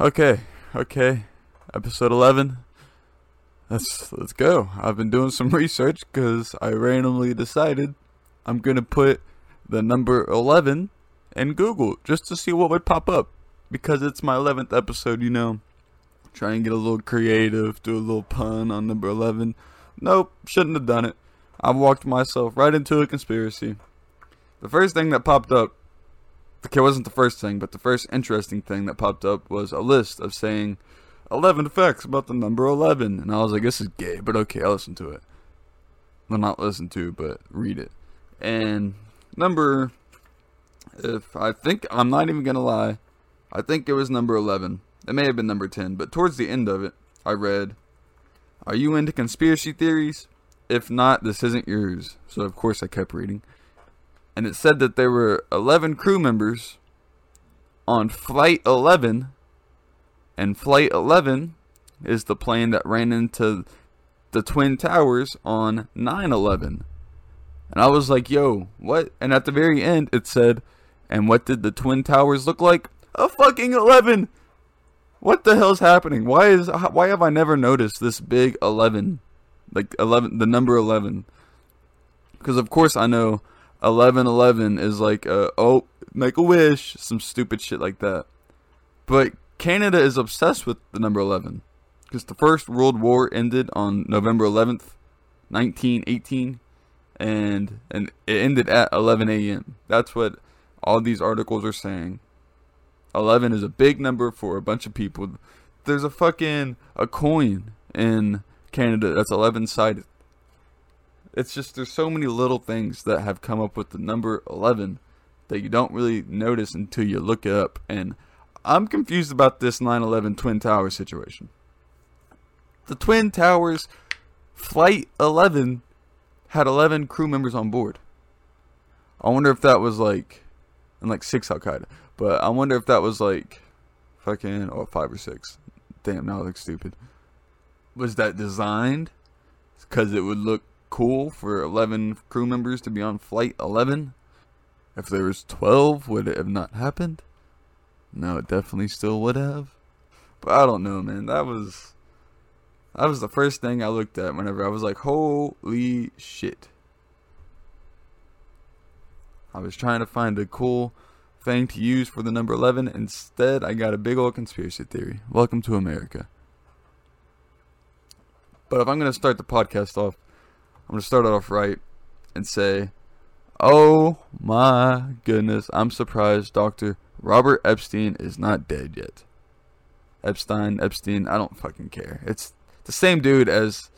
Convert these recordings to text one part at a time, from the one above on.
Okay, okay. Episode 11. Let's let's go. I've been doing some research cuz I randomly decided I'm going to put the number 11 in Google just to see what would pop up because it's my 11th episode, you know. Try and get a little creative, do a little pun on number 11. Nope, shouldn't have done it. I walked myself right into a conspiracy. The first thing that popped up okay, it wasn't the first thing, but the first interesting thing that popped up was a list of saying 11 facts about the number 11. And I was like, this is gay, but okay, I'll listen to it. Well, not listen to, but read it. And number, if I think, I'm not even going to lie, I think it was number 11. It may have been number 10, but towards the end of it, I read, Are you into conspiracy theories? If not, this isn't yours. So, of course, I kept reading and it said that there were 11 crew members on Flight 11, and Flight 11 is the plane that ran into the Twin Towers on 9 11. And I was like, yo, what? And at the very end, it said, and what did the Twin Towers look like? A fucking 11! What the hell's happening? Why is why have I never noticed this big 11? Like 11 the number 11. Cuz of course I know eleven eleven is like uh, oh make a wish some stupid shit like that. But Canada is obsessed with the number eleven because the first World War ended on November eleventh, nineteen eighteen, and and it ended at eleven a.m. That's what all these articles are saying. Eleven is a big number for a bunch of people. There's a fucking a coin in Canada that's eleven sided. It's just there's so many little things that have come up with the number 11 that you don't really notice until you look it up. And I'm confused about this 9/11 Twin Towers situation. The Twin Towers flight 11 had 11 crew members on board. I wonder if that was like and like 6 Al Qaeda. But I wonder if that was like fucking or 5 or 6. Damn, now it looks stupid. Was that designed cuz it would look cool for 11 crew members to be on flight 11. If there was 12, would it have not happened? No, it definitely still would have. But I don't know, man. That was that was the first thing I looked at whenever I was like, "Holy shit." I was trying to find a cool thing to use for the number 11. Instead, I got a big old conspiracy theory. Welcome to America. But if I'm going to start the podcast off I'm going to start off right and say, Oh my goodness, I'm surprised Dr. Robert Epstein is not dead yet. Epstein, Epstein, I don't fucking care. It's the same dude as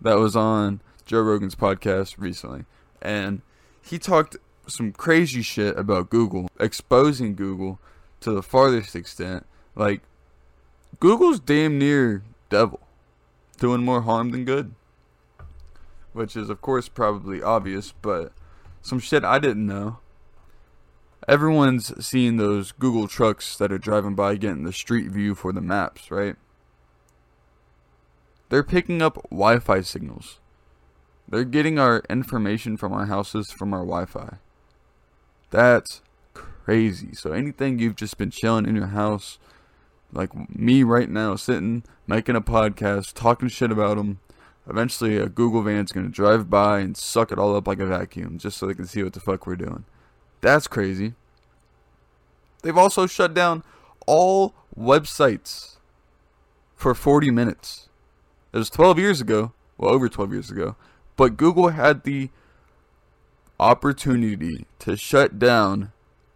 that was on Joe Rogan's podcast recently. And he talked some crazy shit about Google, exposing Google to the farthest extent. Like, Google's damn near devil, doing more harm than good which is of course probably obvious, but some shit I didn't know. Everyone's seen those Google trucks that are driving by getting the street view for the maps, right? They're picking up Wi Fi signals. They're getting our information from our houses from our Wi Fi. That's crazy. So, anything you've just been chilling in your house, like me right now, sitting, making a podcast, talking shit about them, Eventually, a Google van's gonna drive by and suck it all up like a vacuum, just so they can see what the fuck we're doing. That's crazy. They've also shut down all websites for 40 minutes. It was 12 years ago, well, over 12 years ago, but Google had the opportunity to shut down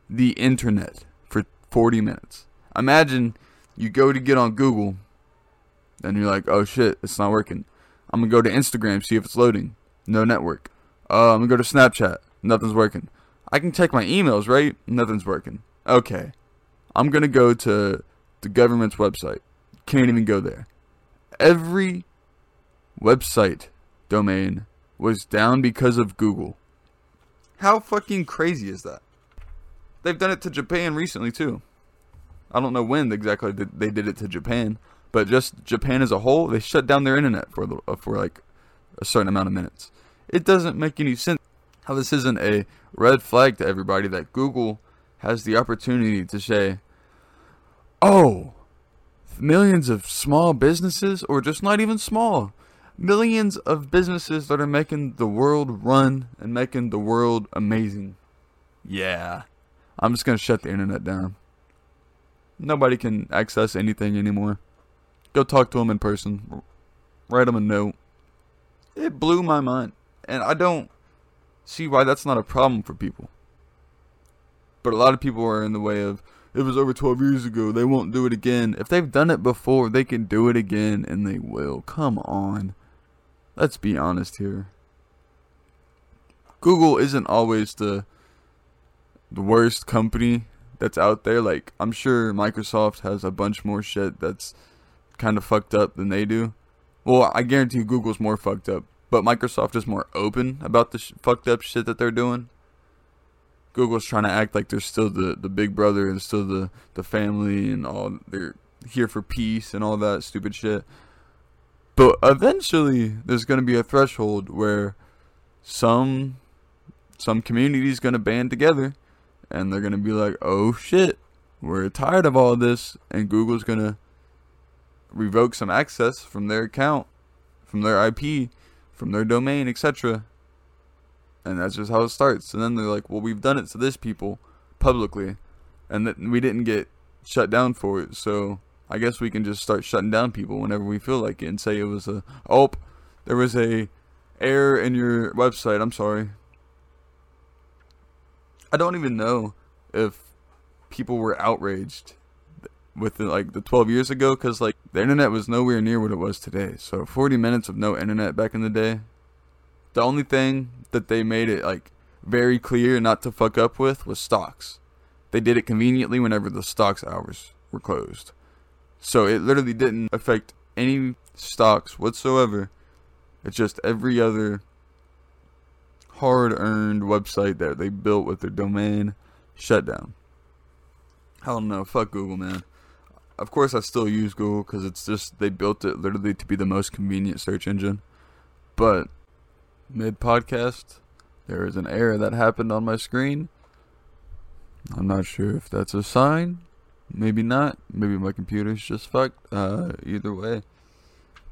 the internet for 40 minutes. Imagine you go to get on Google and you're like, oh shit, it's not working. I'm gonna go to Instagram, see if it's loading. No network. Uh, I'm gonna go to Snapchat. Nothing's working. I can check my emails, right? Nothing's working. Okay. I'm gonna go to the government's website. Can't even go there. Every website domain was down because of Google. How fucking crazy is that? They've done it to Japan recently too. I don't know when exactly they did it to Japan, but just Japan as a whole, they shut down their internet for uh, for like a certain amount of minutes. It doesn't make any sense how this isn't a red flag to everybody that Google has the opportunity to say, "Oh, millions of small businesses, or just not even small, millions of businesses that are making the world run and making the world amazing. Yeah. I'm just going to shut the internet down. Nobody can access anything anymore. Go talk to them in person. Write them a note. It blew my mind. And I don't see why that's not a problem for people. But a lot of people are in the way of, it was over 12 years ago. They won't do it again. If they've done it before, they can do it again and they will. Come on. Let's be honest here. Google isn't always the the worst company that's out there. Like I'm sure Microsoft has a bunch more shit that's kind of fucked up than they do. Well, I guarantee Google's more fucked up, but Microsoft is more open about the sh- fucked up shit that they're doing. Google's trying to act like they're still the, the big brother and still the, the family and all they're here for peace and all that stupid shit. But eventually there's gonna be a threshold where some some community's gonna band together and they're gonna be like, oh shit, we're tired of all this and Google's gonna revoke some access from their account, from their IP, from their domain, etc. And that's just how it starts. And then they're like, well, we've done it to this people publicly, and that we didn't get shut down for it. So I guess we can just start shutting down people whenever we feel like it, and say it was a oh, there was a error in your website. I'm sorry. I don't even know if people were outraged with the, like the 12 years ago because like the internet was nowhere near what it was today. So 40 minutes of no internet back in the day the only thing that they made it like very clear not to fuck up with was stocks. They did it conveniently whenever the stocks hours were closed. So it literally didn't affect any stocks whatsoever. It's just every other hard earned website that they built with their domain shut down. I don't. Fuck Google, man of course I still use Google because it's just they built it literally to be the most convenient search engine. But mid podcast, there is an error that happened on my screen. I'm not sure if that's a sign. Maybe not. Maybe my computer's just fucked. Uh, either way,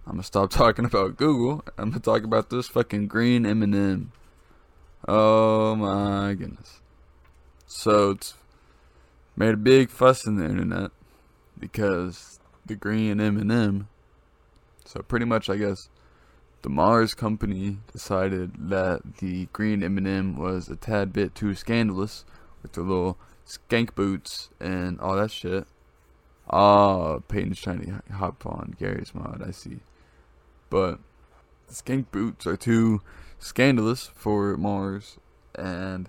I'm gonna stop talking about Google. I'm gonna talk about this fucking green M&M. Oh my goodness. So it's made a big fuss in the internet because the green M&M. So pretty much, I guess, the Mars company decided that the green M&M was a tad bit too scandalous with the little skank boots and all that shit. Ah, Peyton's trying to hop on Garry's mod, I see. But skank boots are too scandalous for Mars, and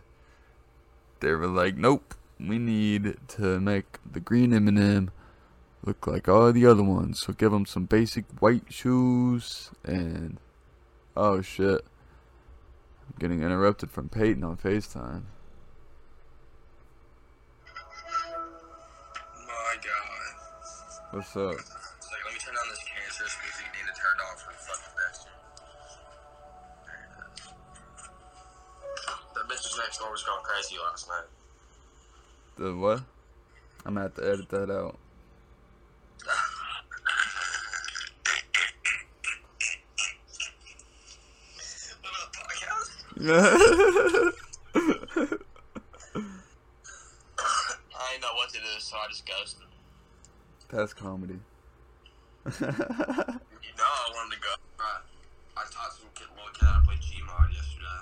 they were like, nope, we need to make the green M&M look like all the other ones. So give them some basic white shoes and oh shit. I'm getting interrupted from Peyton on FaceTime. My god. What's up? Like, let me turn on this cancerous music you need to turn off for the fucking bastard. There it is. That bitch next door was going crazy last night. The what? I'm gonna have to edit that out. What up, podcast? I didn't know what to do, so I just ghosted. That's comedy. You know I wanted to go. Right. I taught some kid, little kid how to play Gmod yesterday.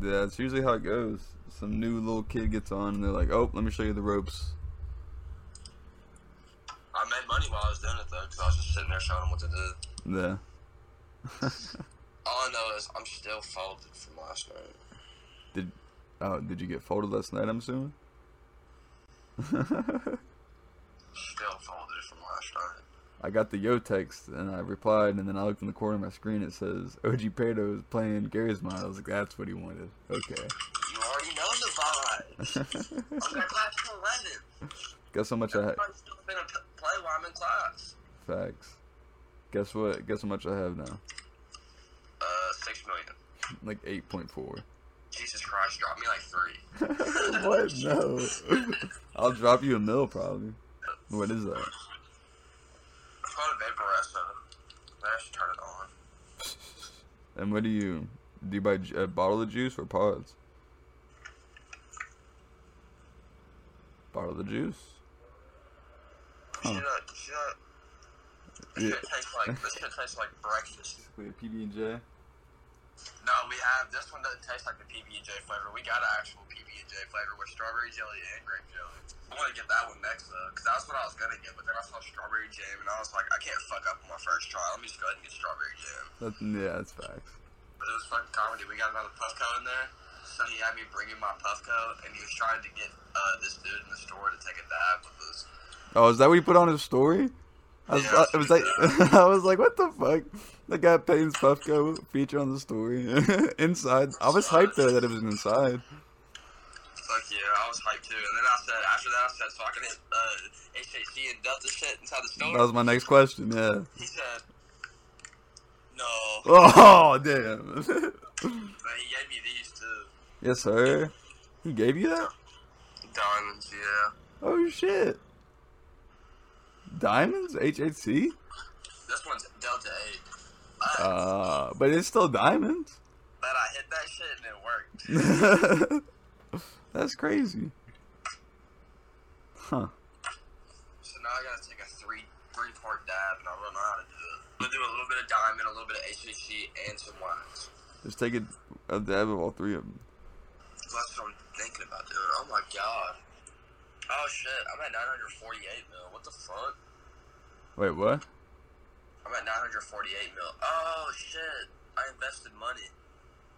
That's usually how it goes. Some new little kid gets on and they're like, oh, let me show you the ropes. I made money while I was doing it though, because I was just sitting there showing them what to do. Yeah. All I know is I'm still folded from last night. did oh, did you get folded last night, I'm assuming? Still folded from last night. I got the yo text and I replied, and then I looked in the corner of my screen. It says OG Pato is playing Garry's Mod. I was like, that's what he wanted. Okay. You already know the vibes. I'm in class 11. Guess how much I have. I'm still gonna play while I'm in class. Facts. Guess what? Guess how much I have now? Uh. Like eight point four. Jesus Christ, drop me like three. what? No. I'll drop you a mill probably. What is that? guess so. Maybe I should turn it on. And what do you do? You buy a bottle of juice or pods? Bottle of juice. Huh. Should I, should this Yeah. shit tastes like this shit tastes like breakfast. Wait, PB and J. No, we have this one doesn't taste like the PB and J flavor. We got an actual PB and J flavor with strawberry jelly and grape jelly. I want to get that one next though, because that's what I was gonna get. But then I saw strawberry jam, and I was like, I can't fuck up on my first try. Let me just go ahead and get strawberry jam. That's, yeah, that's facts. But it was fucking comedy. We got another Puffco in there. So he had me bring in my Puffco, and he was trying to get uh, this dude in the store to take a dab with us. Oh, is that what you put on his story? I was, Yeah, I was like, I was like, what the fuck? The guy Payne's Puffco feature on the story inside. I was hyped though that it was inside. Fuck yeah, I was hyped too. And then I said, after that, I said, so I can hit uh, HHC and Delta shit inside the store. That was my next question. Yeah. he said, no. Oh damn. But he gave me these too. yes, sir. He gave you that? Diamonds, yeah. Oh shit. Diamonds? HHC? This one's Delta 8. Uh, but it's still diamonds. but I hit that shit and it worked. That's crazy. Huh. So now I gotta take a three three part dab and I don't know how to do it. I'm gonna do a little bit of diamond, a little bit of HHC, and some wax. Just take a, a dab of all three of them. That's what I'm thinking about doing. Oh my god. Oh shit, I'm at 948 mil. What the fuck? Wait, what? I'm at 948 mil. Oh shit. I invested money.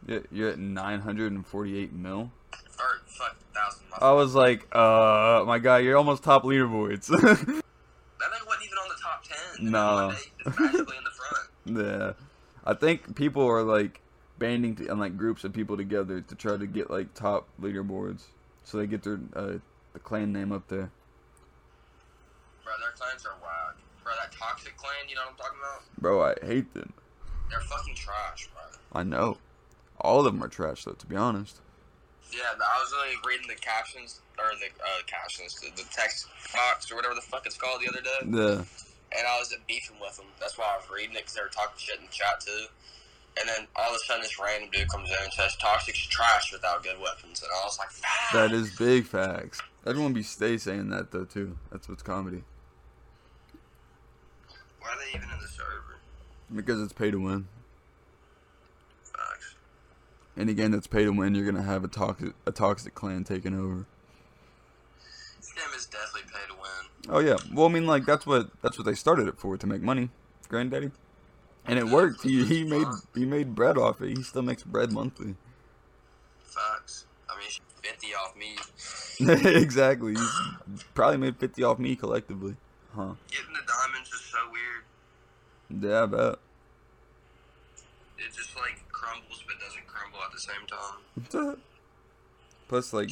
Yeah, you're at 948 mil. Or fuck thousand. I was like, uh, my guy, you're almost top leaderboards. That nigga wasn't even on the top ten. No. One day, just magically in the front. yeah, I think people are like banding to, and like groups of people together to try to get like top leaderboards, so they get their uh, the clan name up there. Bro, their clans are whack. Bro, that toxic clan, you know what I'm talking about? Bro, I hate them. They're fucking trash, bro. I know. All of them are trash, though. To be honest. Yeah, I was only reading the captions or the uh, captions, the, the text box or whatever the fuck it's called the other day, Yeah. and I was beefing with them. That's why I was reading it because they were talking shit in the chat too. And then all of a sudden, this random dude comes in and says, "Toxic's trash without good weapons," and I was like, that is big facts. Everyone be stay saying that though too. That's what's comedy Why are they even in the server? because it's pay to win. Facts. Any game that's pay to win, you're gonna have a toxic a toxic clan taking over. This game is definitely pay to win. Oh yeah. Well, I mean, like that's what that's what they started it for to make money, granddaddy. And it worked. He he made he made bread off it. He still makes bread monthly. Facts. I mean, fifty off me. exactly. He's probably made fifty off me collectively. Huh. Getting the diamonds is so weird. Yeah, I bet. It just like crumbles but doesn't crumble at the same time. Plus, like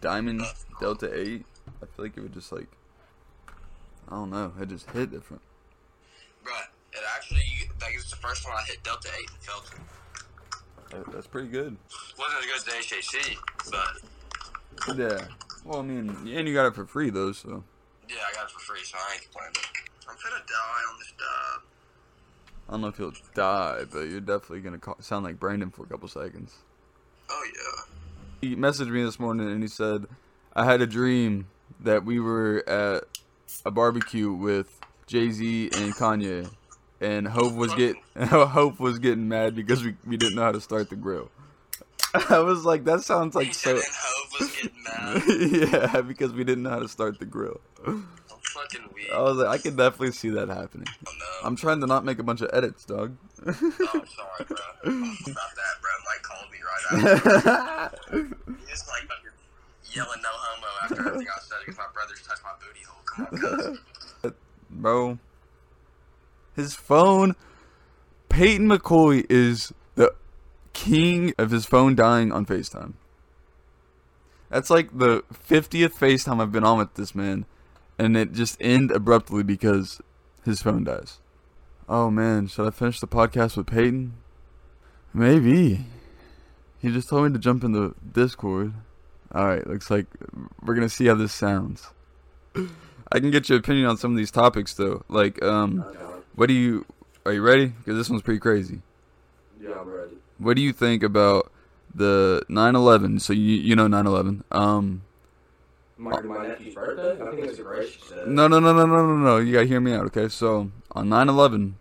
Diamond Delta Eight, I feel like it would just like I don't know. It just hit different. Bruh, it actually, like, it's the first one I hit Delta 8 and felt it. That's pretty good. Wasn't as good as the HHC, but Yeah. Well, I mean, and you got it for free though, so yeah, I got it for free, so I ain't complaining. I'm gonna die on this dub. I don't know if you'll die, but you're definitely gonna ca- sound like Brandon for a couple seconds. Oh yeah. He messaged me this morning and he said, "I had a dream that we were at a barbecue with Jay Z and Kanye, and Hope was get Hope was getting mad because we, we didn't know how to start the grill." I was like, "That sounds like so." and was getting mad. yeah, because we didn't know how to start the grill. I'm fucking weak. I was like, I could definitely see that happening. Oh no. I'm trying to not make a bunch of edits, dog. oh, I'm sorry, bro. About that, bro. Mike called me right after. He just like fucking yelling no homo after everything I said because my brother's touched my booty hole. Come on, cuz. Bro, his phone. Peyton McCoy is the king of his phone dying on FaceTime. That's like the 50th FaceTime I've been on with this man, and it just end abruptly because his phone dies. Oh man, should I finish the podcast with Peyton? Maybe. He just told me to jump in the Discord. Alright, looks like we're gonna see how this sounds. I can get your opinion on some of these topics though. Like, um, What do you? Are you ready? Because this one's pretty crazy. Yeah, I'm ready. What do you think about the 9/11? So you you know 9/11. Um, My, my nephew's birthday? I think it's a she no no no no no no no. You gotta hear me out, okay? So on 9/11,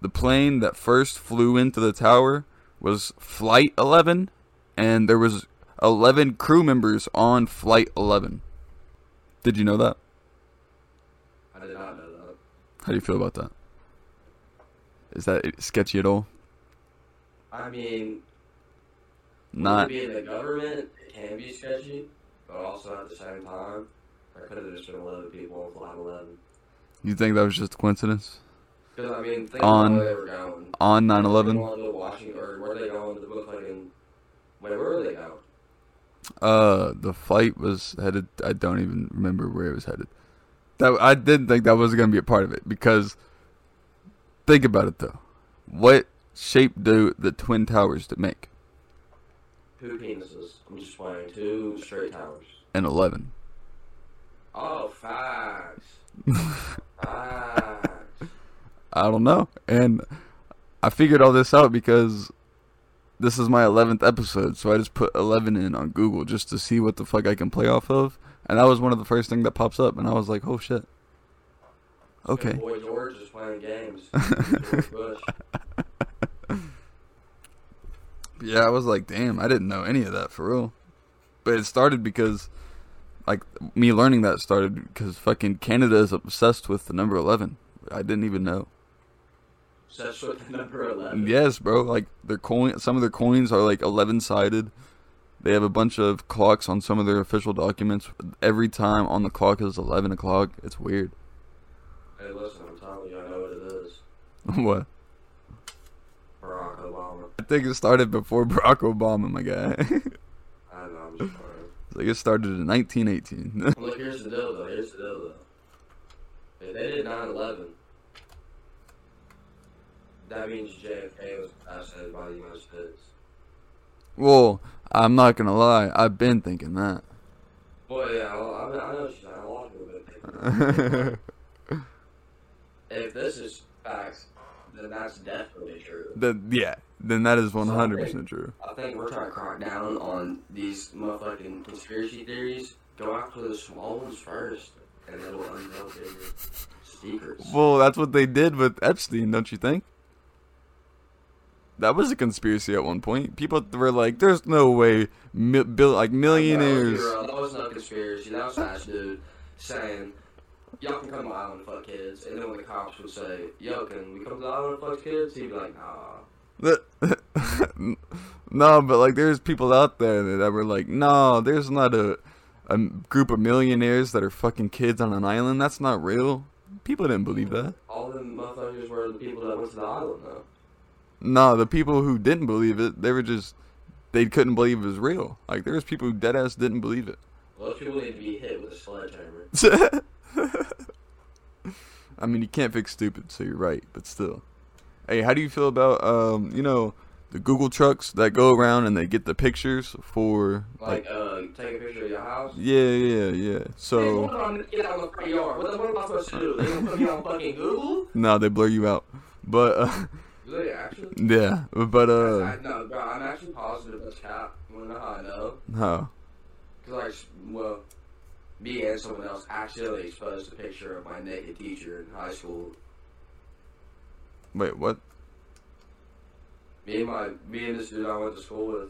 the plane that first flew into the tower was Flight 11, and there was 11 crew members on Flight 11. Did you know that? I did not know that. How do you feel about that? Is that sketchy at all? I mean, Not. being the government, it can be sketchy, but also at the same time, there could have just been 11 people on Flight 11. You think that was just a coincidence? Because, I mean, think On- about where they were going. On They 9/11, wanted to go to Washington, or were they going to the. Wait, where were they going? uh, the flight was headed. I don't even remember where it was headed. That I didn't think that was gonna be a part of it because think about it though. What shape do the twin towers to make? Two penises. I'm just playing. Two straight towers. And eleven. Oh, facts. facts. I don't know, and I figured all this out because this is my eleventh episode, so I just put eleven in on Google just to see what the fuck I can play off of, and that was one of the first things that pops up, and I was like, oh shit. Okay. Boy George is playing games. Yeah, I was like, damn, I didn't know any of that for real. But it started because, like, me learning that started because fucking Canada is obsessed with the number 11. I didn't even know. Sets with the number 11. Yes, bro. Like, their coin, some of their coins are like 11 sided. They have a bunch of clocks on some of their official documents. Every time on the clock is 11 o'clock. It's weird. Hey, listen, I'm telling you, I know what it is. what? Barack Obama. I think it started before Barack Obama, my guy. I know, I'm just playing. like, it started in 1918. Look, here's the deal, though. Here's the deal, though. If they did 9 11, that means JFK was assassinated by the United States. well, I'm not gonna lie. I've been thinking that. Well, yeah, well, I, mean, I know what you're saying. A lot of people have been if this is facts, then that's definitely true. That yeah, then that is one hundred percent true. I think we're trying to crack down on these motherfucking conspiracy theories. Go after the small ones first, and it'll unveil bigger secrets. Well, that's what they did with Epstein, don't you think? That was a conspiracy at one point. People were like, "There's no way, mi- bill like millionaires." No, that was no conspiracy. That was Ash dude saying, "Y'all can come to my island and fuck kids," and then when the cops would say, "Yo, can we come to the island and fuck kids?" He'd be like, "Nah." no, but like, there's people out there that were like, "No, there's not a a group of millionaires that are fucking kids on an island. That's not real." People didn't believe that. All them motherfuckers were the people that went to the island, though. No, the people who didn't believe it, they were just they couldn't believe it was real. Like there was people who dead ass didn't believe it. Those people need to be hit with a sledgehammer. I mean, you can't fix stupid, so you're right, but still. Hey, how do you feel about um, you know, the Google trucks that go around and they get the pictures for Like, uh, take a picture of your house. Yeah, yeah, yeah. So hold on, get out of the front yard. What, what am I supposed to do? They gonna put me on fucking Google? no, they blur you out. But uh, actually? yeah, but uh, I, no, bro, I'm actually positive that's cap. You know how I know? how? Cause like, well, me and someone else accidentally exposed a picture of my naked teacher in high school. Wait, what? Me and my, me and this dude I went to school with.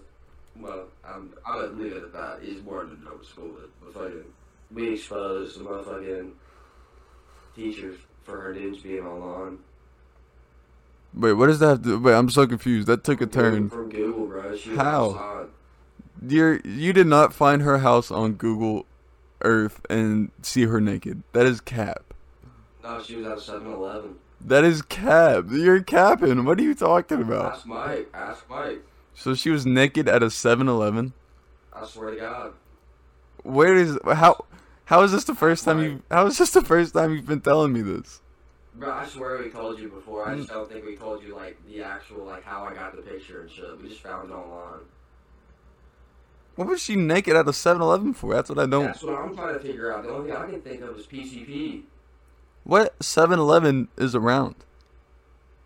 Well, I'm, I'm gonna leave it at that. He's more than I went to school with. But fucking, we exposed the motherfucking teachers for her dudes being online. Wait, what does that have to? Wait, I'm so confused. That took a turn. From Google, bro. She How? You're you did not find her house on Google Earth and see her naked. That is cap. No, she was at 7 Eleven. That is cap. You're capping. What are you talking about? Ask Mike. Ask Mike. So she was naked at a 7-Eleven. I swear to God. Where is how? How is this the first time you? How is this the first time you've been telling me this? Bro, I swear we told you before. I just don't think we told you like the actual like how I got the picture and shit. We just found it online. What was she naked at a 7-Eleven for? That's what I don't. That's what I'm trying to figure out. The only thing I can think of is PCP. What 7-Eleven is around?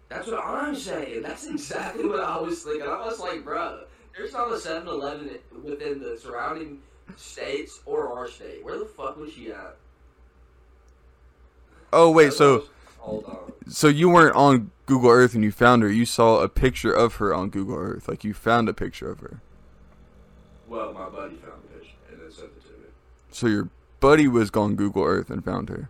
That's what I'm saying. That's exactly what I was thinking. I was like, bro, there's not a 7-Eleven within the surrounding states or our state. Where the fuck was she at? Oh wait, so hold on. so you weren't on Google Earth and you found her. You saw a picture of her on Google Earth. Like you found a picture of her. Well, my buddy found the picture and then sent it to me. So your buddy was on Google Earth and found her.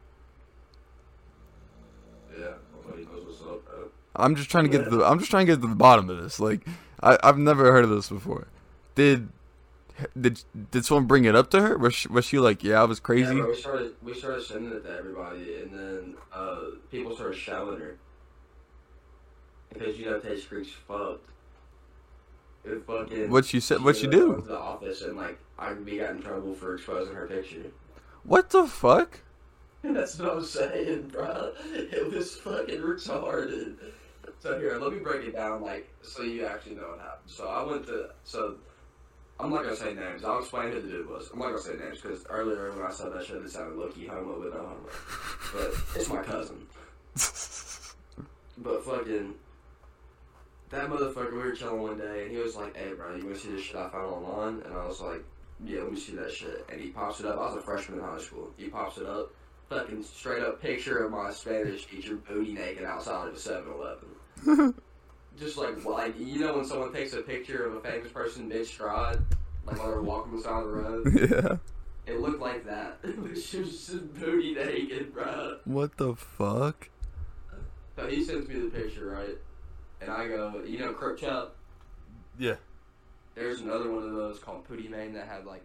Yeah, my buddy knows what's up, bro. I'm just trying to get to the I'm just trying to get to the bottom of this. Like I I've never heard of this before. Did did did someone bring it up to her? Was she, was she like, yeah, I was Yeah, crazy? bro, we started we started sending it to everybody, and then uh, people started shouting her because you know Taste Creek's fucked. It fucking. What you said? What she went do? To the office and like I we got in trouble for exposing her picture. What the fuck? That's what I'm saying, bro. It was fucking retarded. So here, let me break it down, like, so you actually know what happened. So I went to, so I'm not gonna say names. I'll explain who the dude was. I'm not gonna say names because earlier when I said that shit, it sounded low key homo with no homo. But it's my cousin. But fucking, that motherfucker, we were chilling one day and he was like, hey, bro, you wanna see this shit I found online? And I was like, yeah, let me see that shit. And he pops it up. I was a freshman in high school. He pops it up. Fucking straight up picture of my Spanish teacher booty naked outside of a 7 Eleven. Just like, like, you know when someone takes a picture of a famous person mid stride? Like while they're walking beside the road? yeah. It looked like that. she was just booty naked, bro. What the fuck? So he sends me the picture, right? And I go, you know, Crook Chop? Yeah. There's another one of those called Pootie Main that had like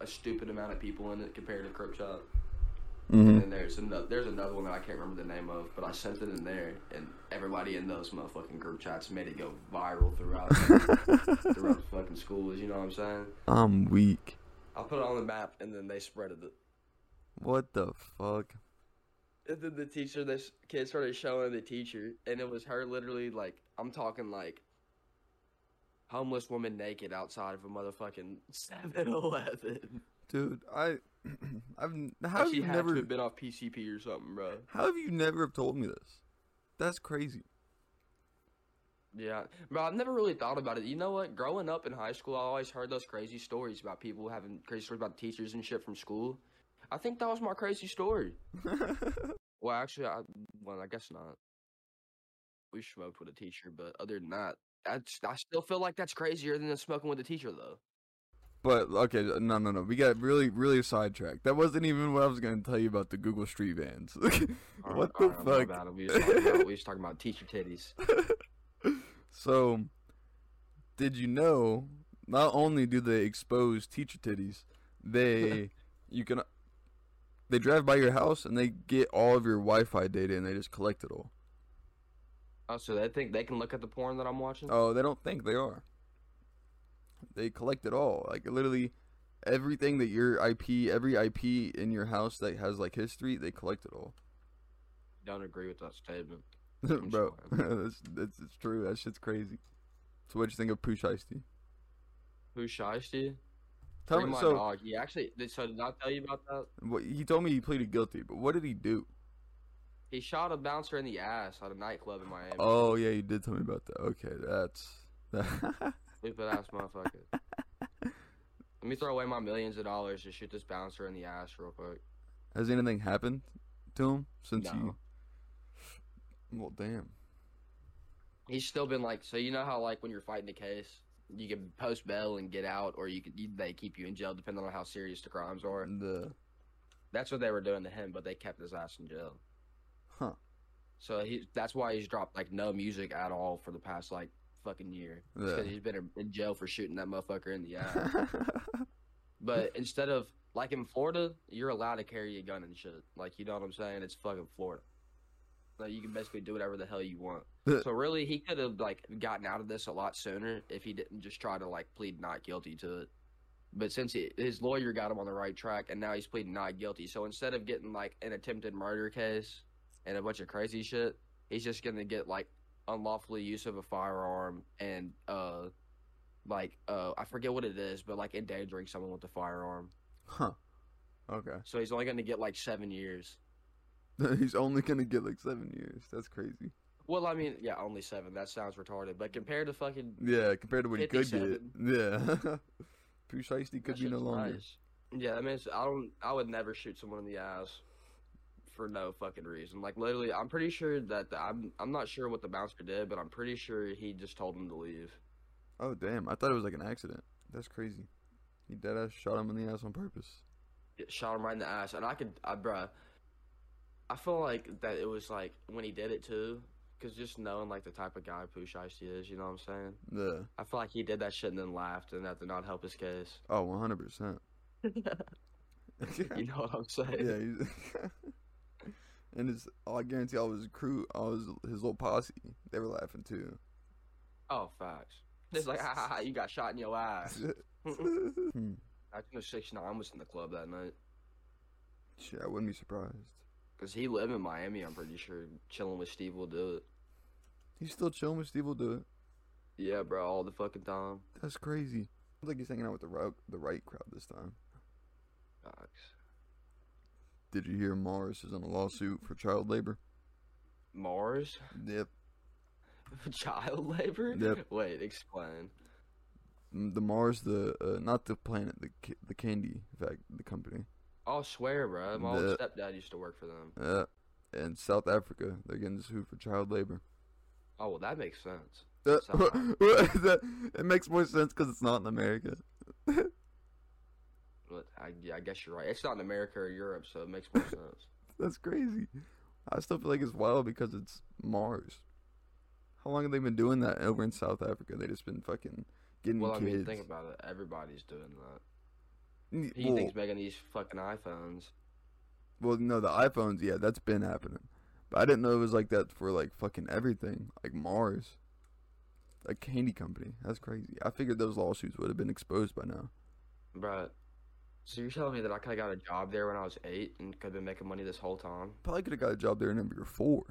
a stupid amount of people in it compared to Crook Chop. Hmm And then there's another there's another one that I can't remember the name of, but I sent it in there, and everybody in those motherfucking group chats made it go viral throughout throughout the fucking schools. You know what I'm saying? I'm weak. I put it on the map, and then they spread it. What the fuck? And then the teacher, this kid started showing the teacher, and it was her literally like I'm talking like homeless woman naked outside of a motherfucking 7-Eleven. Dude, I I've how have you had never to have been off PCP or something, bro. how have you never have told me this? That's crazy. Yeah, bro. I've never really thought about it. You know what? Growing up in high school, I always heard those crazy stories about people having crazy stories about teachers and shit from school. I think that was my crazy story. Well, actually, I well, I guess not. We smoked with a teacher, but other than that, I, I still feel like that's crazier than smoking with a teacher, though. But okay, no, no, no. We got really, really sidetracked. That wasn't even what I was gonna tell you about the Google Street Vans. what the Alright, my fuck? We was talking about, we was talking about teacher titties. so, did you know? Not only do they expose teacher titties, they you can they drive by your house and they get all of your Wi-Fi data and they just collect it all. Oh, so they think they can look at the porn that I'm watching? Oh, they don't think they are. They collect it all. Like literally everything that your IP, every IP in your house that has like history, they collect it all. Don't agree with that statement. Bro, that's, it's, it's true. That shit's crazy. So what'd you think of Pooh Shiesty? Tell Free me so dog. He actually. So did I tell you about that? what, he told me he pleaded guilty, but what did he do? He shot a bouncer in the ass at a nightclub in Miami. Oh yeah, you did tell me about that. Okay, that's Stupid ass motherfucker. Let me throw away my millions of dollars to shoot this bouncer in the ass real quick. Has anything happened to him since No. you? Well, damn. He's still been like, so you know how like when you're fighting a case, you can post bail and get out, or you could you, they keep you in jail depending on how serious the crimes are. The That's what they were doing to him, but they kept his ass in jail. huh? So he that's why he's dropped like no music at all for the past like fucking year. Because Yeah. he's been in jail for shooting that motherfucker in the eye. but instead of like in Florida, you're allowed to carry a gun and shit. Like you know what I'm saying? It's fucking Florida. Like you can basically do whatever the hell you want. so really, he could have like gotten out of this a lot sooner if he didn't just try to like plead not guilty to it. But since he, his lawyer got him on the right track, and now he's pleading not guilty, so instead of getting like an attempted murder case and a bunch of crazy shit, he's just gonna get like unlawfully use of a firearm and uh like uh I forget what it is, but like endangering someone with a firearm. huh? Okay. So he's only gonna get like seven years. He's only gonna get like seven years. That's crazy. Well, I mean, yeah, only seven. That sounds retarded. But compared to fucking Yeah, compared to what he could get. Yeah. Pooh Shiesty that could be no longer. nice. Yeah, I mean, I don't. I would never shoot someone in the ass for no fucking reason. Like literally, I'm pretty sure that the, I'm. I'm not sure what the bouncer did, but I'm pretty sure he just told him to leave. Oh damn! I thought it was like an accident. That's crazy. He dead ass shot him in the ass on purpose. It shot him right in the ass, and I could, I, bruh. I feel like that it was like when he did it too, because just knowing like the type of guy Pooh Shiesty is, you know what I'm saying? Yeah. I feel like he did that shit and then laughed, and that did not help his case. Oh, Oh, one hundred percent. You know what I'm saying? Yeah. And his, I guarantee all his crew, all his his little posse, they were laughing too. Oh, facts. It's like, ha ha ha, you got shot in your ass. Hmm. I think six nine was in the club that night. Shit, I wouldn't be surprised. Cause he lived in Miami, I'm pretty sure. Chilling with SteveWillDoIt. He's still chilling with Steve. Will do it. Yeah, bro, all the fucking time. That's crazy. Sounds like he's hanging out with the right, the right crowd this time. Facts. Did you hear Mars is in a lawsuit for child labor? Mars, Yep. child labor. Yep. Wait, explain. Mm, The Mars, the uh, not the planet, the ca- the candy in fact, the company. I'll swear, bro. My old stepdad used to work for them. Yeah. in South Africa, they're getting sued for child labor. Oh well, that makes sense. Uh, that, it makes more sense because it's not in America. But I, I guess you're right. It's not in America or Europe, so it makes more sense. That's crazy. I still feel like it's wild because it's Mars. How long have they been doing that over in South Africa? They just been fucking getting Well, I mean, think about it. Everybody's doing that. He well, thinks making these fucking iPhones. well, no, the iPhones, yeah, that's been happening. But I didn't know it was like that for like fucking everything, like Mars, a candy company. That's crazy. I figured those lawsuits would have been exposed by now. Bruh. So you're telling me that I could have got a job there when I was eight and could have been making money this whole time? Probably could have got a job there in number four.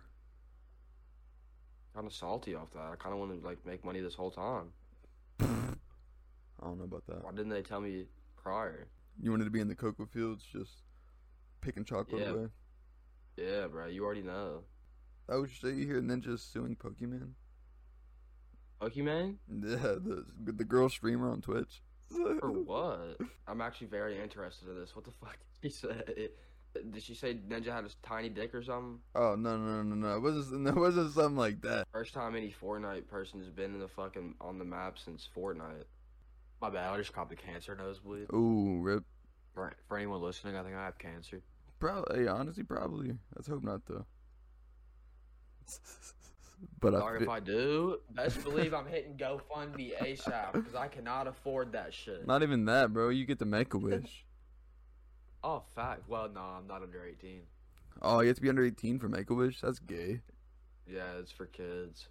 Kind of salty off that. I kind of wanted to like make money this whole time. I don't know about that. Why didn't they tell me prior? You wanted to be in the cocoa fields, just picking chocolate Yeah. away. Yeah, bro. You already know. Oh shit! You hear Ninja suing Pokimane? Pokimane? Yeah, the the girl streamer on Twitch. For what? I'm actually very interested in this. What the fuck did she say? Did she say Ninja had a tiny dick or something? Oh no no no no! It wasn't it wasn't something like that. First time any Fortnite person has been in the fucking on the map since Fortnite. My bad. I just caught the cancer nosebleed. Ooh, rip. For, for anyone listening, I think I have cancer. Probably, honestly, probably. Let's hope not though. but I Dog, if I do, best believe I'm hitting GoFundMe ASAP because I cannot afford that shit. not even that, bro. You get to make a wish. Oh, fact. Well, no, I'm not under 18. oh, you have to be under eighteen for make a wish. That's gay. Yeah, it's for kids.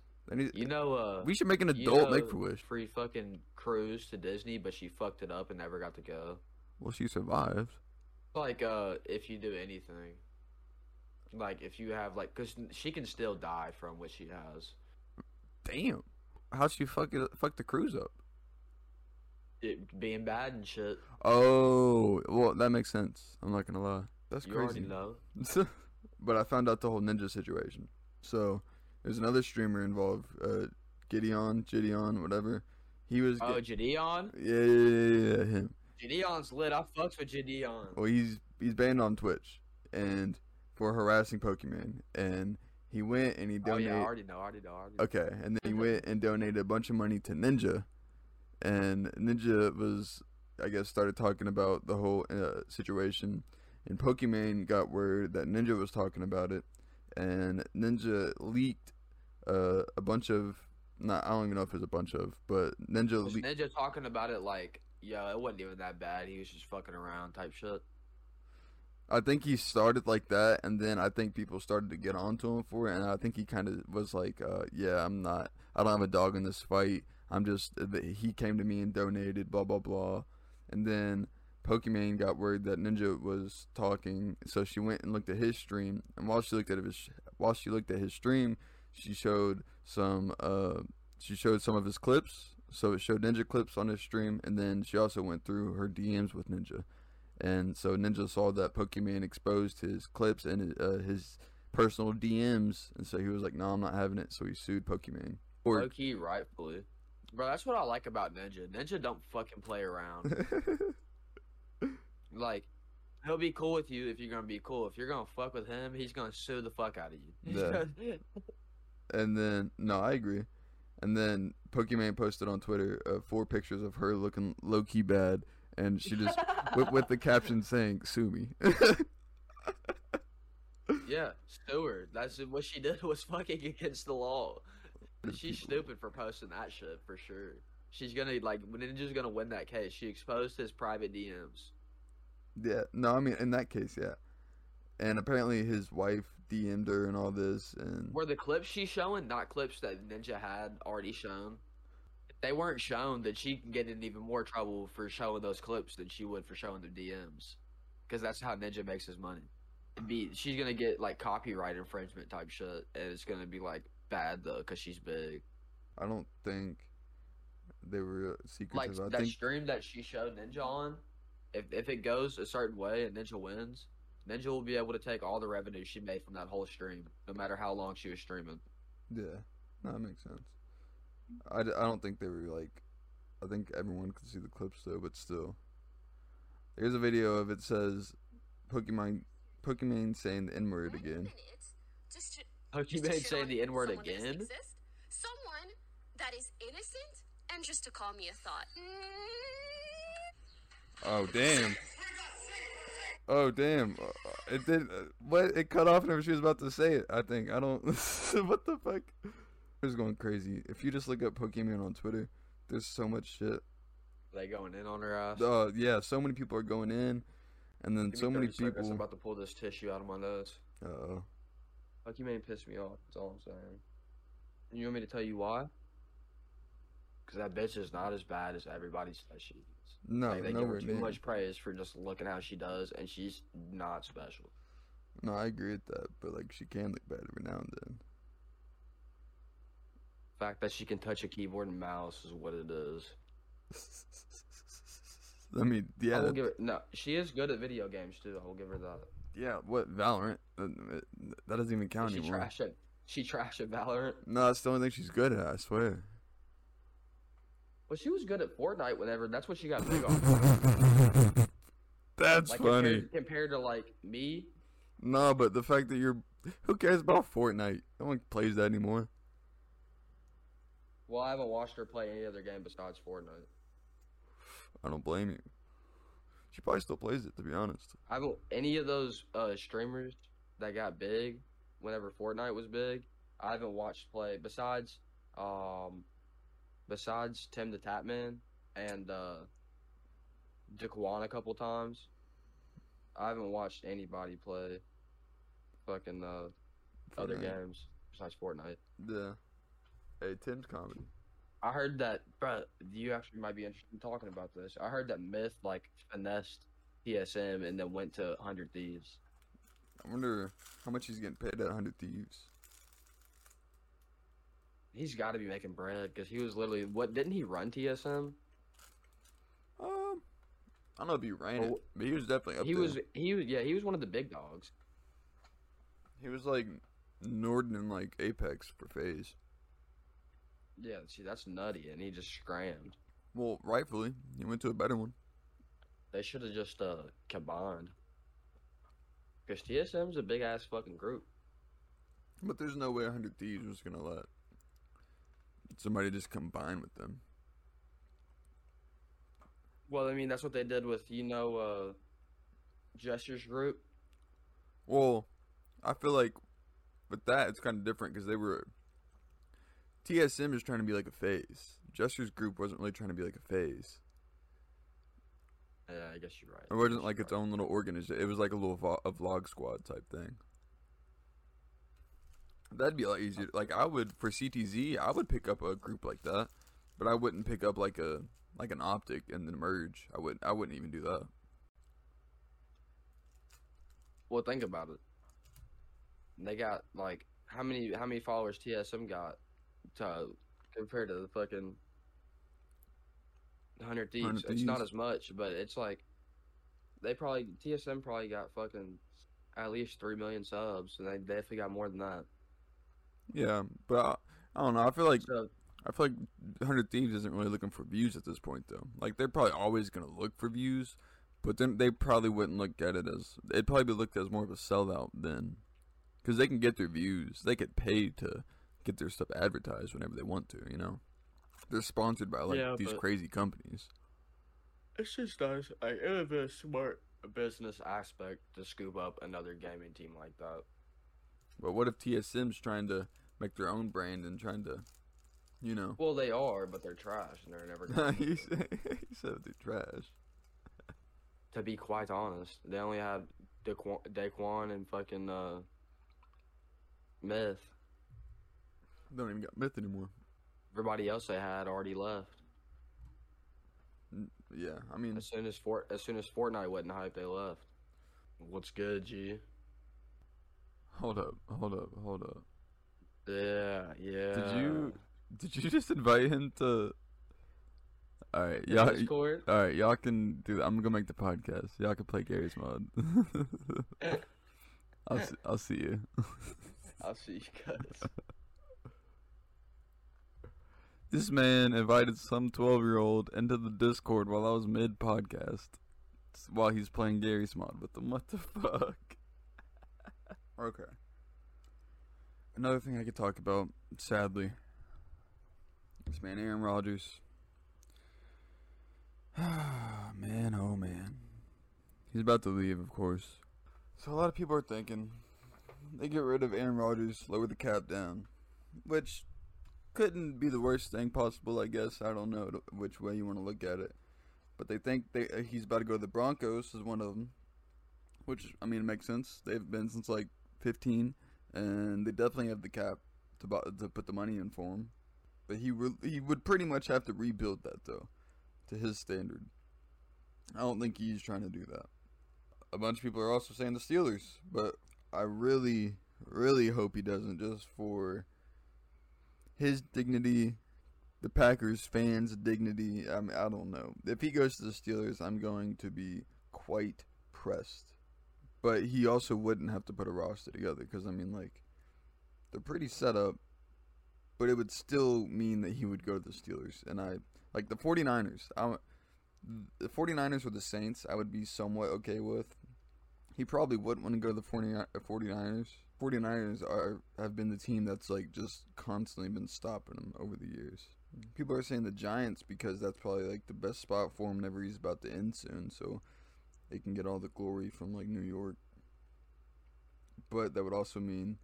You know, uh, we should make an you adult know make a wish. Free fucking cruise to Disney, but she fucked it up and never got to go. Well, she survived. Like, uh, if you do anything, like if you have like, cause she can still die from what she has. Damn. How'd she fuck it? Fuck the cruise up? It being bad and shit. Oh, well, that makes sense. I'm not gonna lie. That's you already crazy. know. but I found out the whole ninja situation. So there's another streamer involved, uh, Gideon, Gideon, whatever. He was. Oh, get- Jidion. yeah, yeah, yeah, yeah, him. Jidion's lit. I fucks with Jidion. Well, he's he's banned on Twitch and for harassing Pokimane, and he went and he Oh donated. yeah, I already know. I already know. I already know. Okay, and then he went and donated a bunch of money to Ninja, and Ninja was, I guess, started talking about the whole uh, situation, and Pokimane got word that Ninja was talking about it, and Ninja leaked uh, a bunch of, not I don't even know if it was a bunch of, but Ninja Was leaked. Ninja talking about it like, yo, it wasn't even that bad. He was just fucking around type shit. I think he started like that, and then I think people started to get onto him for it, and I think he kind of was like, uh, "Yeah, I'm not. I don't have a dog in this fight. I'm just." He came to me and donated, blah blah blah, and then Pokimane got word that Ninja was talking, so she went and looked at his stream, and while she looked at his, while she looked at his stream, she showed some, uh, she showed some of his clips. So it showed Ninja clips on his stream, and then she also went through her DMs with Ninja. And so Ninja saw that Pokimane exposed his clips and uh, his personal DMs, and so he was like, "No, I'm not having it." So he sued Pokimane. Or Low key, rightfully. Bro, that's what I like about Ninja. Ninja don't fucking play around. like, he'll be cool with you if you're gonna be cool. If you're gonna fuck with him, he's gonna sue the fuck out of you. Yeah. and then no, I agree. And then Pokimane posted on Twitter uh, four pictures of her looking low key bad, and she just with, with the caption saying "Sue me." yeah, sue her. That's what she did was fucking against the law. She's stupid for posting that shit for sure. She's gonna like Ninja's gonna win that case. She exposed his private DMs. yeah, no, I mean in that case, yeah. And apparently his wife DM'd her and all this, and Were the clips she's showing not clips that Ninja had already shown? They weren't shown, that she can get in even more trouble for showing those clips than she would for showing the DMs. Because that's how Ninja makes his money. It'd be she's gonna get like copyright infringement type shit, and it's gonna be like bad though because she's big. I don't think they were secretive. Like I that think stream that she showed Ninja on, if if it goes a certain way and Ninja wins, Ninja will be able to take all the revenue she made from that whole stream, no matter how long she was streaming. yeah, no, that makes sense. I, d- I don't think they were like. I think everyone could see the clips though, but still. Here's a video of it says, Pokimane, Pokimane saying the N word again. Just to, Pokimane just saying the N word someone again? exist. Someone that is innocent and just to call me a thought. Oh damn. Oh damn! Uh, It did. Uh, what? It cut off whenever she was about to say it. I think. I don't. what the fuck? It's going crazy. If you just look up Pokimane on Twitter, there's so much shit. They going in on her ass. Uh, yeah, so many people are going in, and then Give so many 30 seconds, I'm about to pull this tissue out of my nose. Uh, Like you made piss me off. That's all I'm saying. And you want me to tell you why? Because that bitch is not as bad as everybody says she is. no, like, they give her too near. much praise for just looking how she does, and she's not special. No, I agree with that, but like she can look bad every now and then. Fact that she can touch a keyboard and mouse is what it is. I mean, yeah, I will give her no. She is good at video games too. I will give her that. yeah. What Valorant? That doesn't even count She anymore. trash at she trash at Valorant. No, that's the only thing she's good at. I swear. Well, she was good at Fortnite. Whenever that's what she got big on. That's Like funny. compared, compared to like me, No, but the fact that you're who cares about Fortnite? No one plays that anymore. Well, I haven't watched her play any other game besides Fortnite. I don't blame you. She probably still plays it to be honest. I haven't any of those uh, streamers that got big whenever Fortnite was big. I haven't watched play besides, um, besides Tim the Tatman and uh, Daequan a couple times. I haven't watched anybody play fucking uh, other games besides Fortnite. Yeah. Hey, Tim's comedy. I heard that, bro. You actually might be interested in talking about this. I heard that Myth like finessed TSM and then went to Hundred Thieves. I wonder how much he's getting paid at Hundred Thieves. He's got to be making bread because he was literally what didn't he run TSM? Um, I don't know if he ran Well, it, but he was definitely up He there. was he was yeah he was one of the big dogs. He was like Norden and like Apex for FaZe. Yeah, see that's nutty, and he just scrammed. Well, rightfully, he went to a better one. They should have just uh combined. Because TSM's a big ass fucking group. But there's no way Hundred Thieves was gonna let somebody just combine with them. Well, I mean that's what they did with you know uh Gestures Group. Well, I feel like with that it's kind of different because they were TSM is trying to be like a FaZe. Jester's group wasn't really trying to be like a FaZe. Yeah, I guess you're right. It wasn't like its own little organization. It was like a little vo- a vlog squad type thing. That'd be a lot easier. Like I would for CTZ, I would pick up a group like that, but I wouldn't pick up like a like an OpTic and then merge. I would I wouldn't even do that. Well, think about it. They got like how many how many followers TSM got to compared to the fucking hundred thieves. 100 It's not as much, but it's like they probably TSM probably got fucking at least three million subs, and they definitely got more than that. Yeah, but I, I don't know. I feel like So I feel like Hundred Thieves isn't really looking for views at this point, though. Like they're probably always gonna look for views, but then they probably wouldn't look at it as it'd probably be looked at as more of a sellout then, because they can get their views. They could pay to get their stuff advertised whenever they want to. You know, they're sponsored by like Yeah, these crazy companies. it's just nice. Like it would be a smart business aspect to scoop up another gaming team like that. But what if TSM's trying to make their own brand and trying to, you know? Well, they are, but they're trash, and they're never. Gonna he said he said they're trash. to be quite honest, they only have Daequan, Daequan and fucking uh, Myth. They don't even got meth anymore. Everybody else they had already left. Yeah, I mean, As soon as Fort, as soon as Fortnite wasn't hype, they left. What's good, G? hold up, hold up, hold up. Yeah, yeah. Did you did you just invite him to? All right, Yeah, y'all. Discord? All right, y'all can do. That. I'm gonna make the podcast. Y'all can play Garry's mod. I'll see, I'll see you. I'll see you guys. This man invited some 12 year old into the Discord while I was mid podcast while he's playing Garry's mod with them. What the fuck? okay. Another thing I could talk about, sadly, this man Aaron Rodgers. man, oh man. He's about to leave, of course. So a lot of people are thinking they get rid of Aaron Rodgers, lower the cap down, which couldn't be the worst thing possible, I guess. I don't know which way you want to look at it, but they think they uh, he's about to go to the Broncos is one of them, which I mean it makes sense. They've been since like 15, and they definitely have the cap to bu- to put the money in for him. But he re- he would pretty much have to rebuild that though, to his standard. I don't think he's trying to do that. A bunch of people are also saying the Steelers, but I really, really hope he doesn't, just for his dignity, the Packers fans' dignity. I mean, I don't know. If he goes to the Steelers, I'm going to be quite pressed. But he also wouldn't have to put a roster together because I mean, like, they're pretty set up. But it would still mean that he would go to the Steelers, and I like the 49ers. I, the 49ers or the Saints, I would be somewhat okay with. He probably wouldn't want to go to the 49 49ers. 49ers are have been the team that's like just constantly been stopping him over the years. People are saying the Giants because that's probably like the best spot for him whenever he's about to end soon, so they can get all the glory from like New York. But that would also mean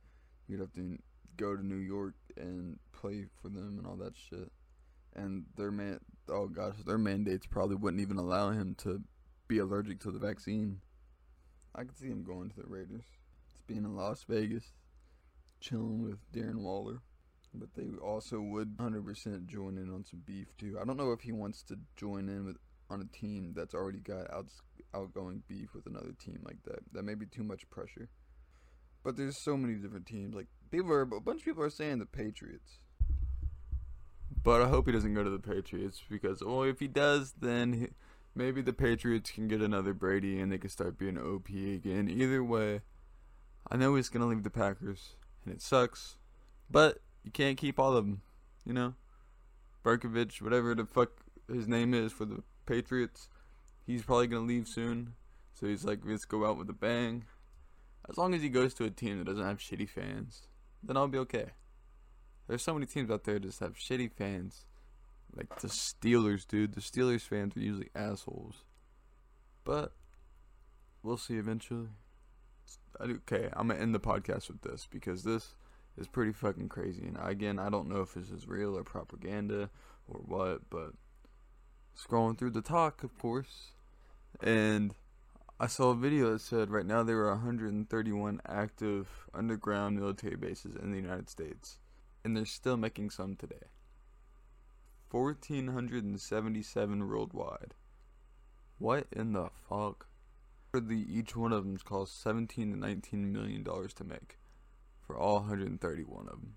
you'd have to go to New York and play for them and all that shit. And their man, oh gosh, their mandates probably wouldn't even allow him to be allergic to the vaccine. I could see him going to the Raiders. Being in Las Vegas, chilling with Darren Waller. But they also would 100% join in on some beef too. I don't know if he wants to join in with on a team that's already got out, outgoing beef with another team like that. That may be too much pressure. But there's so many different teams. Like people are, a bunch of people are saying the Patriots. But I hope he doesn't go to the Patriots because, well, if he does, then he, maybe the Patriots can get another Brady and they can start being OP again. Either way, I know he's gonna leave the Packers, and it sucks, but you can't keep all of them. You know, Berkovich, whatever the fuck his name is for the Patriots, he's probably gonna leave soon. So he's like, let's go out with a bang. As long as he goes to a team that doesn't have shitty fans, then I'll be okay. There's so many teams out there that just have shitty fans. Like the Steelers, dude. The Steelers fans are usually assholes. But we'll see eventually. Okay, I'm gonna end the podcast with this because this is pretty fucking crazy. And again, I don't know if this is real or propaganda or what, but scrolling through the talk, of course, and I saw a video that said right now there are 131 active underground military bases in the United States, and they're still making some today. 1,477 worldwide. What in the fuck? Each one of them costs 17 to 19 million dollars to make, for all 131 of them.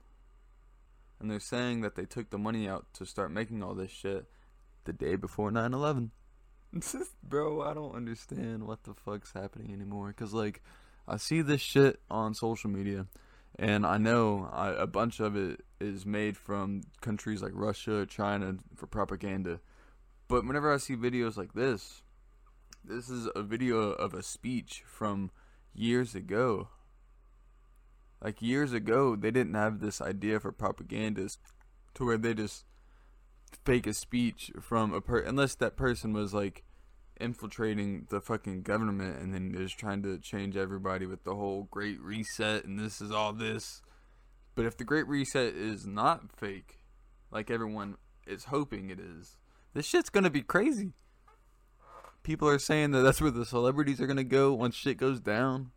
And they're saying that they took the money out to start making all this shit the day before 9/11. Bro, I don't understand what the fuck's happening anymore. Cause like, I see this shit on social media, and I know I, a bunch of it is made from countries like Russia, China for propaganda. But whenever I see videos like this, this is a video of a speech from years ago. Like years ago, they didn't have this idea for propagandists to where they just fake a speech from a per unless that person was like infiltrating the fucking government and then just trying to change everybody with the whole great reset and this is all this. But if the great reset is not fake, like everyone is hoping it is, this shit's gonna be crazy. People are saying that that's where the celebrities are gonna go once shit goes down,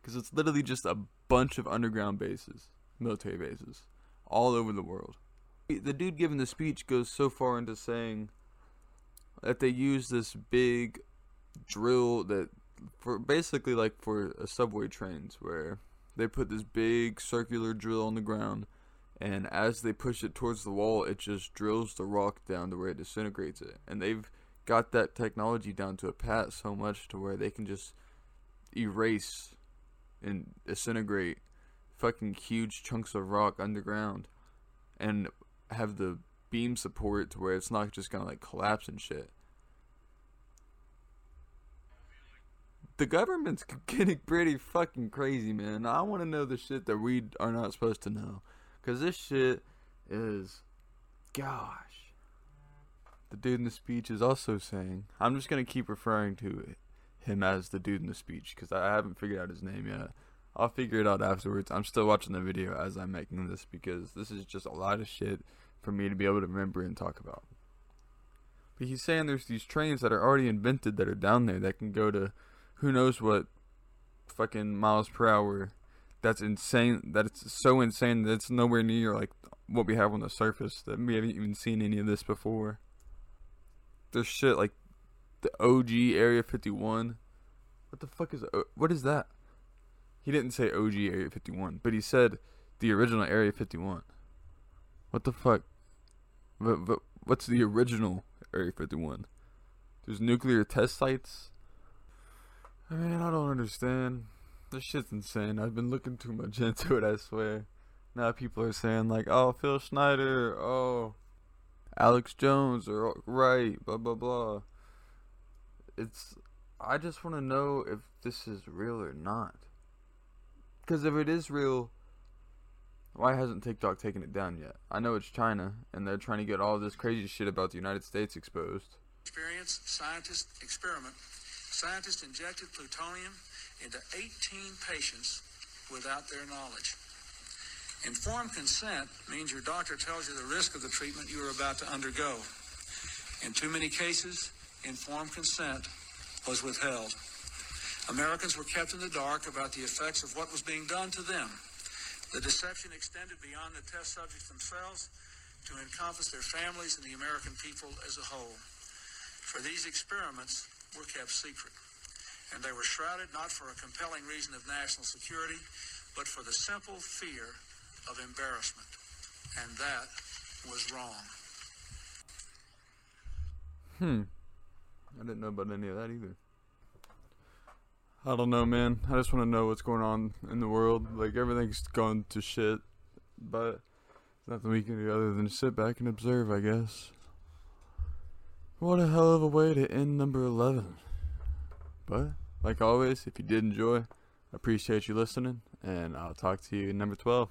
because it's literally just a bunch of underground bases, military bases, all over the world. The dude giving the speech goes so far into saying that they use this big drill that for basically like for subway trains where they put this big circular drill on the ground and as they push it towards the wall it just drills the rock down to where it disintegrates it and they've got that technology down to a pat so much to where they can just erase and disintegrate fucking huge chunks of rock underground and have the beam support to where it's not just gonna like collapse and shit. The government's getting pretty fucking crazy, man. I want to know the shit that we are not supposed to know. Because this shit is. Gosh. The dude in the speech is also saying. I'm just to keep referring to him as the dude in the speech because I haven't figured out his name yet. I'll figure it out afterwards. I'm still watching the video as I'm making this because this is just a lot of shit for me to be able to remember and talk about. But he's saying there's these trains that are already invented that are down there that can go to who knows what fucking miles per hour. That's insane. That it's so insane that it's nowhere near like what we have on the surface. That we haven't even seen any of this before. There's shit like the OG Area 51. What the fuck is what is that? He didn't say OG Area 51, but he said the original Area 51. What the fuck? But, but what's the original Area 51? There's nuclear test sites. I mean, I don't understand. This shit's insane. I've been looking too much into it, I swear. Now people are saying like, "Oh, Phil Schneider, oh, Alex Jones are right, blah blah blah." It's I just want to know if this is real or not. Because if it is real, why hasn't TikTok taken it down yet? I know it's China, and they're trying to get all this crazy shit about the United States exposed. Experience scientist experiment. Scientists injected plutonium into 18 patients without their knowledge. Informed consent means your doctor tells you the risk of the treatment you are about to undergo. In too many cases, informed consent was withheld. Americans were kept in the dark about the effects of what was being done to them. The deception extended beyond the test subjects themselves to encompass their families and the American people as a whole. For these experiments were kept secret, and they were shrouded not for a compelling reason of national security, but for the simple fear of embarrassment. And that was wrong. Hmm. I didn't know about any of that either. I don't know, man. I just want to know what's going on in the world. Like everything's going to shit, but nothing we can do other than sit back and observe, I guess. What a hell of a way to end number 11. But, like always, if you did enjoy, appreciate you listening, and I'll talk to you in number 12.